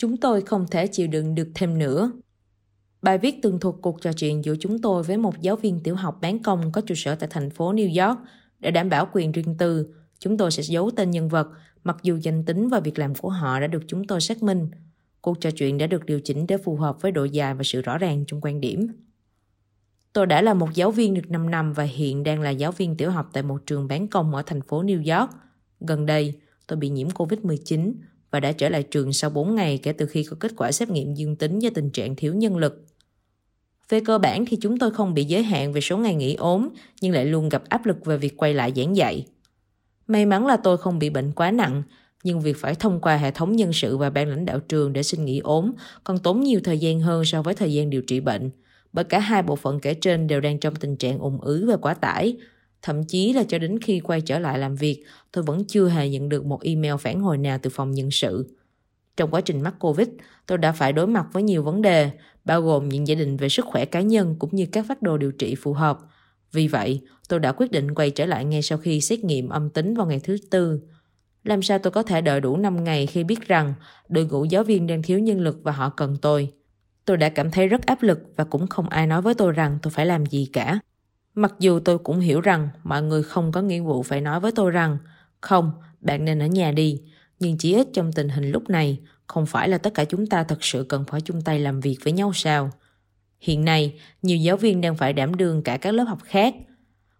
Chúng tôi không thể chịu đựng được thêm nữa. Bài viết tường thuật cuộc trò chuyện giữa chúng tôi với một giáo viên tiểu học bán công có trụ sở tại thành phố New York. Để đảm bảo quyền riêng tư, chúng tôi sẽ giấu tên nhân vật, mặc dù danh tính và việc làm của họ đã được chúng tôi xác minh. Cuộc trò chuyện đã được điều chỉnh để phù hợp với độ dài và sự rõ ràng trong quan điểm. Tôi đã là một giáo viên được 5 năm và hiện đang là giáo viên tiểu học tại một trường bán công ở thành phố New York. Gần đây, tôi bị nhiễm COVID-19 và đã trở lại trường sau 4 ngày kể từ khi có kết quả xét nghiệm dương tính do tình trạng thiếu nhân lực. Về cơ bản thì chúng tôi không bị giới hạn về số ngày nghỉ ốm, nhưng lại luôn gặp áp lực về việc quay lại giảng dạy. May mắn là tôi không bị bệnh quá nặng, nhưng việc phải thông qua hệ thống nhân sự và ban lãnh đạo trường để xin nghỉ ốm còn tốn nhiều thời gian hơn so với thời gian điều trị bệnh, bởi cả hai bộ phận kể trên đều đang trong tình trạng ủng ứ và quá tải. Thậm chí là cho đến khi quay trở lại làm việc, tôi vẫn chưa hề nhận được một email phản hồi nào từ phòng nhân sự. Trong quá trình mắc Covid, tôi đã phải đối mặt với nhiều vấn đề, bao gồm những giả định về sức khỏe cá nhân cũng như các phác đồ điều trị phù hợp. Vì vậy, tôi đã quyết định quay trở lại ngay sau khi xét nghiệm âm tính vào ngày thứ tư. Làm sao tôi có thể đợi đủ 5 ngày khi biết rằng đội ngũ giáo viên đang thiếu nhân lực và họ cần tôi? Tôi đã cảm thấy rất áp lực và cũng không ai nói với tôi rằng tôi phải làm gì cả. Mặc dù tôi cũng hiểu rằng mọi người không có nghĩa vụ phải nói với tôi rằng không, bạn nên ở nhà đi, nhưng chỉ ít trong tình hình lúc này, không phải là tất cả chúng ta thật sự cần phải chung tay làm việc với nhau sao? Hiện nay, nhiều giáo viên đang phải đảm đương cả các lớp học khác.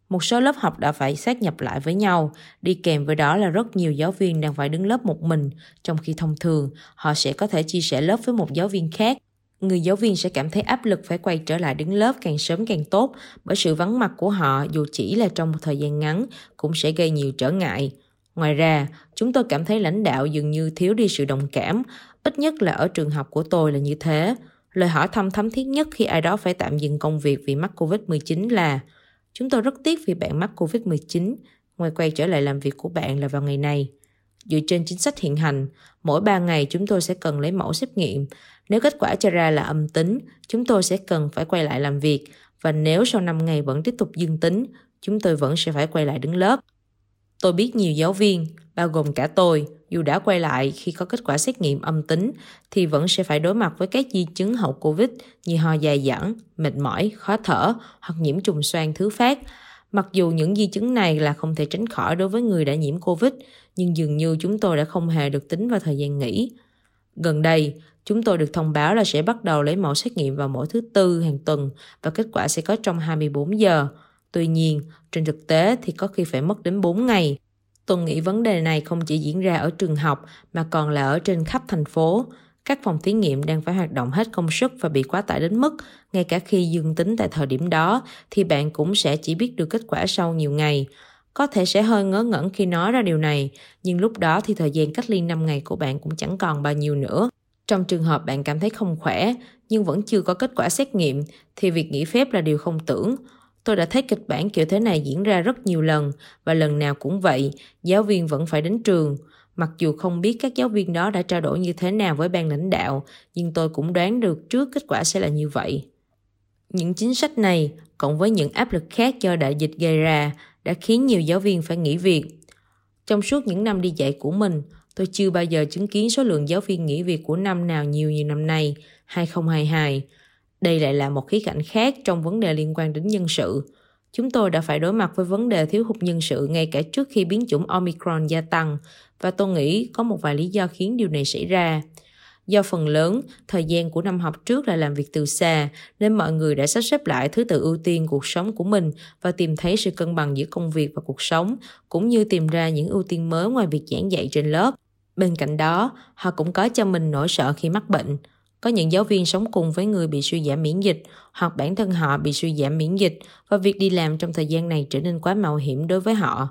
Một số lớp học đã phải sát nhập lại với nhau, đi kèm với đó là rất nhiều giáo viên đang phải đứng lớp một mình, trong khi thông thường họ sẽ có thể chia sẻ lớp với một giáo viên khác. Người giáo viên sẽ cảm thấy áp lực phải quay trở lại đứng lớp càng sớm càng tốt bởi sự vắng mặt của họ dù chỉ là trong một thời gian ngắn cũng sẽ gây nhiều trở ngại. Ngoài ra, chúng tôi cảm thấy lãnh đạo dường như thiếu đi sự đồng cảm, ít nhất là ở trường học của tôi là như thế. Lời hỏi thăm thấm thiết nhất khi ai đó phải tạm dừng công việc vì mắc COVID-19 là Chúng tôi rất tiếc vì bạn mắc COVID-19, ngoài quay trở lại làm việc của bạn là vào ngày này. Dựa trên chính sách hiện hành, mỗi 3 ngày chúng tôi sẽ cần lấy mẫu xét nghiệm. Nếu kết quả cho ra là âm tính, chúng tôi sẽ cần phải quay lại làm việc và nếu sau 5 ngày vẫn tiếp tục dương tính, chúng tôi vẫn sẽ phải quay lại đứng lớp. Tôi biết nhiều giáo viên, bao gồm cả tôi, dù đã quay lại khi có kết quả xét nghiệm âm tính thì vẫn sẽ phải đối mặt với các di chứng hậu Covid như ho dài dẳng, mệt mỏi, khó thở hoặc nhiễm trùng xoang thứ phát. Mặc dù những di chứng này là không thể tránh khỏi đối với người đã nhiễm Covid, nhưng dường như chúng tôi đã không hề được tính vào thời gian nghỉ. Gần đây, chúng tôi được thông báo là sẽ bắt đầu lấy mẫu xét nghiệm vào mỗi thứ tư hàng tuần và kết quả sẽ có trong 24 giờ. Tuy nhiên, trên thực tế thì có khi phải mất đến 4 ngày. Tôi nghĩ vấn đề này không chỉ diễn ra ở trường học mà còn là ở trên khắp thành phố. Các phòng thí nghiệm đang phải hoạt động hết công suất và bị quá tải đến mức ngay cả khi dương tính tại thời điểm đó thì bạn cũng sẽ chỉ biết được kết quả sau nhiều ngày. Có thể sẽ hơi ngớ ngẩn khi nói ra điều này, nhưng lúc đó thì thời gian cách ly 5 ngày của bạn cũng chẳng còn bao nhiêu nữa. Trong trường hợp bạn cảm thấy không khỏe nhưng vẫn chưa có kết quả xét nghiệm thì việc nghỉ phép là điều không tưởng. Tôi đã thấy kịch bản kiểu thế này diễn ra rất nhiều lần và lần nào cũng vậy, giáo viên vẫn phải đến trường. Mặc dù không biết các giáo viên đó đã trao đổi như thế nào với ban lãnh đạo, nhưng tôi cũng đoán được trước kết quả sẽ là như vậy. Những chính sách này, cộng với những áp lực khác do đại dịch gây ra, đã khiến nhiều giáo viên phải nghỉ việc. Trong suốt những năm đi dạy của mình, tôi chưa bao giờ chứng kiến số lượng giáo viên nghỉ việc của năm nào nhiều như năm nay, 2022. Đây lại là một khía cạnh khác trong vấn đề liên quan đến nhân sự. Chúng tôi đã phải đối mặt với vấn đề thiếu hụt nhân sự ngay cả trước khi biến chủng Omicron gia tăng và tôi nghĩ có một vài lý do khiến điều này xảy ra. Do phần lớn, thời gian của năm học trước là làm việc từ xa, nên mọi người đã sắp xếp lại thứ tự ưu tiên cuộc sống của mình và tìm thấy sự cân bằng giữa công việc và cuộc sống, cũng như tìm ra những ưu tiên mới ngoài việc giảng dạy trên lớp. Bên cạnh đó, họ cũng có cho mình nỗi sợ khi mắc bệnh. Có những giáo viên sống cùng với người bị suy giảm miễn dịch hoặc bản thân họ bị suy giảm miễn dịch và việc đi làm trong thời gian này trở nên quá mạo hiểm đối với họ.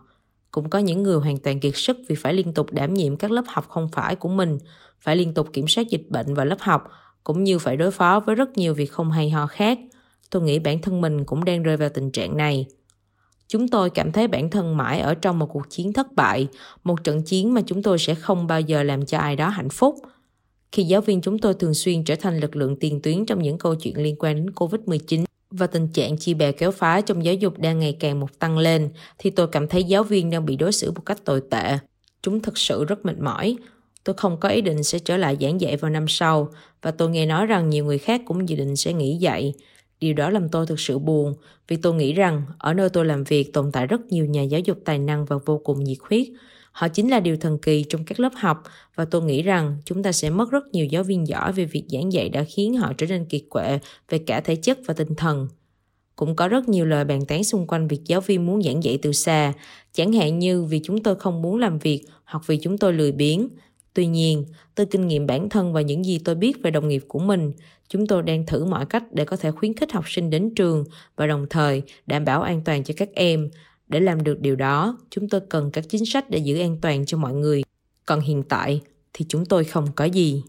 Cũng có những người hoàn toàn kiệt sức vì phải liên tục đảm nhiệm các lớp học không phải của mình, phải liên tục kiểm soát dịch bệnh và lớp học, cũng như phải đối phó với rất nhiều việc không hay ho khác. Tôi nghĩ bản thân mình cũng đang rơi vào tình trạng này. Chúng tôi cảm thấy bản thân mãi ở trong một cuộc chiến thất bại, một trận chiến mà chúng tôi sẽ không bao giờ làm cho ai đó hạnh phúc – khi giáo viên chúng tôi thường xuyên trở thành lực lượng tiền tuyến trong những câu chuyện liên quan đến COVID-19 và tình trạng chi bè kéo phá trong giáo dục đang ngày càng một tăng lên, thì tôi cảm thấy giáo viên đang bị đối xử một cách tồi tệ. Chúng thực sự rất mệt mỏi. Tôi không có ý định sẽ trở lại giảng dạy vào năm sau và tôi nghe nói rằng nhiều người khác cũng dự định sẽ nghỉ dạy. Điều đó làm tôi thực sự buồn vì tôi nghĩ rằng ở nơi tôi làm việc tồn tại rất nhiều nhà giáo dục tài năng và vô cùng nhiệt huyết. Họ chính là điều thần kỳ trong các lớp học và tôi nghĩ rằng chúng ta sẽ mất rất nhiều giáo viên giỏi về việc giảng dạy đã khiến họ trở nên kiệt quệ về cả thể chất và tinh thần. Cũng có rất nhiều lời bàn tán xung quanh việc giáo viên muốn giảng dạy từ xa, chẳng hạn như vì chúng tôi không muốn làm việc hoặc vì chúng tôi lười biếng. Tuy nhiên, từ kinh nghiệm bản thân và những gì tôi biết về đồng nghiệp của mình, chúng tôi đang thử mọi cách để có thể khuyến khích học sinh đến trường và đồng thời đảm bảo an toàn cho các em. Để làm được điều đó, chúng tôi cần các chính sách để giữ an toàn cho mọi người. Còn hiện tại thì chúng tôi không có gì.